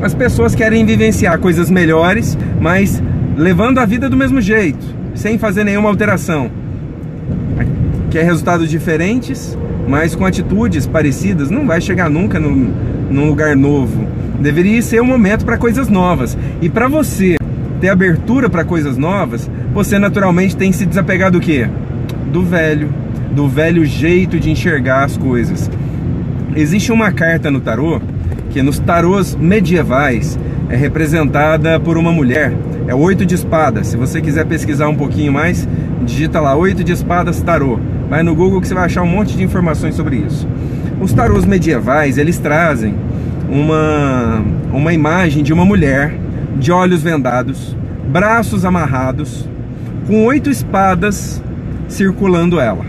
As pessoas querem vivenciar coisas melhores, mas levando a vida do mesmo jeito, sem fazer nenhuma alteração. Quer resultados diferentes, mas com atitudes parecidas, não vai chegar nunca no, num lugar novo. Deveria ser um momento para coisas novas. E para você ter abertura para coisas novas, você naturalmente tem que se desapegar do quê? Do velho, do velho jeito de enxergar as coisas. Existe uma carta no tarô que nos tarôs medievais é representada por uma mulher. É oito de espadas. Se você quiser pesquisar um pouquinho mais, digita lá oito de espadas tarô. Vai no Google que você vai achar um monte de informações sobre isso. Os tarôs medievais, eles trazem uma, uma imagem de uma mulher de olhos vendados, braços amarrados, com oito espadas circulando ela.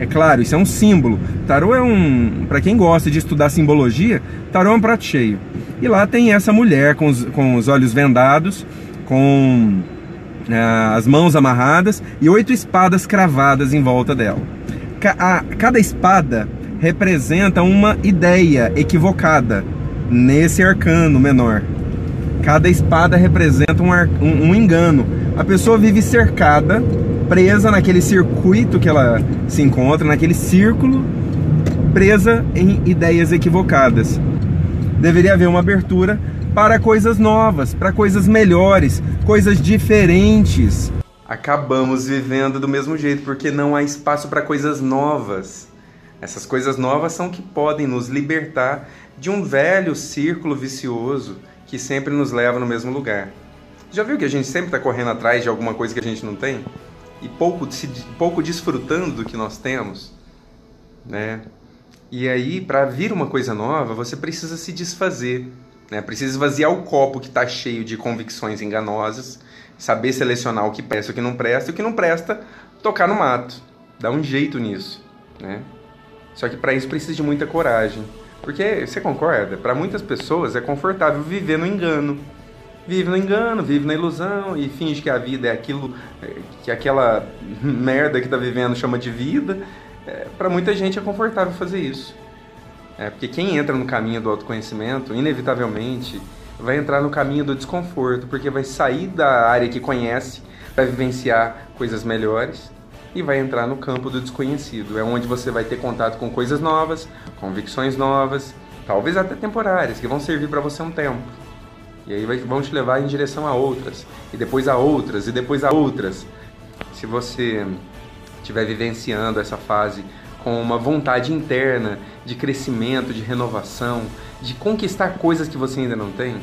É claro, isso é um símbolo. Tarô é um. Para quem gosta de estudar simbologia, tarô é um prato cheio. E lá tem essa mulher com os, com os olhos vendados, com uh, as mãos amarradas e oito espadas cravadas em volta dela. Ca a, cada espada representa uma ideia equivocada nesse arcano menor. Cada espada representa um, um, um engano. A pessoa vive cercada, presa naquele circuito que ela se encontra, naquele círculo, presa em ideias equivocadas. Deveria haver uma abertura para coisas novas, para coisas melhores, coisas diferentes. Acabamos vivendo do mesmo jeito porque não há espaço para coisas novas. Essas coisas novas são que podem nos libertar de um velho círculo vicioso que sempre nos leva no mesmo lugar. Já viu que a gente sempre está correndo atrás de alguma coisa que a gente não tem? E pouco, pouco desfrutando do que nós temos? Né? E aí, para vir uma coisa nova, você precisa se desfazer. Né? Precisa esvaziar o copo que está cheio de convicções enganosas, saber selecionar o que presta o que não presta, e o que não presta, tocar no mato. Dá um jeito nisso. Né? Só que para isso precisa de muita coragem. Porque, você concorda? Para muitas pessoas é confortável viver no engano. Vive no engano, vive na ilusão e finge que a vida é aquilo é, que aquela merda que está vivendo chama de vida. É, para muita gente é confortável fazer isso. É, porque quem entra no caminho do autoconhecimento, inevitavelmente, vai entrar no caminho do desconforto, porque vai sair da área que conhece para vivenciar coisas melhores e vai entrar no campo do desconhecido. É onde você vai ter contato com coisas novas, convicções novas, talvez até temporárias, que vão servir para você um tempo. E aí vão te levar em direção a outras, e depois a outras, e depois a outras. Se você estiver vivenciando essa fase com uma vontade interna de crescimento, de renovação, de conquistar coisas que você ainda não tem,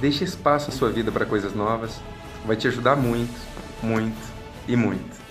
deixe espaço na sua vida para coisas novas. Vai te ajudar muito, muito e muito.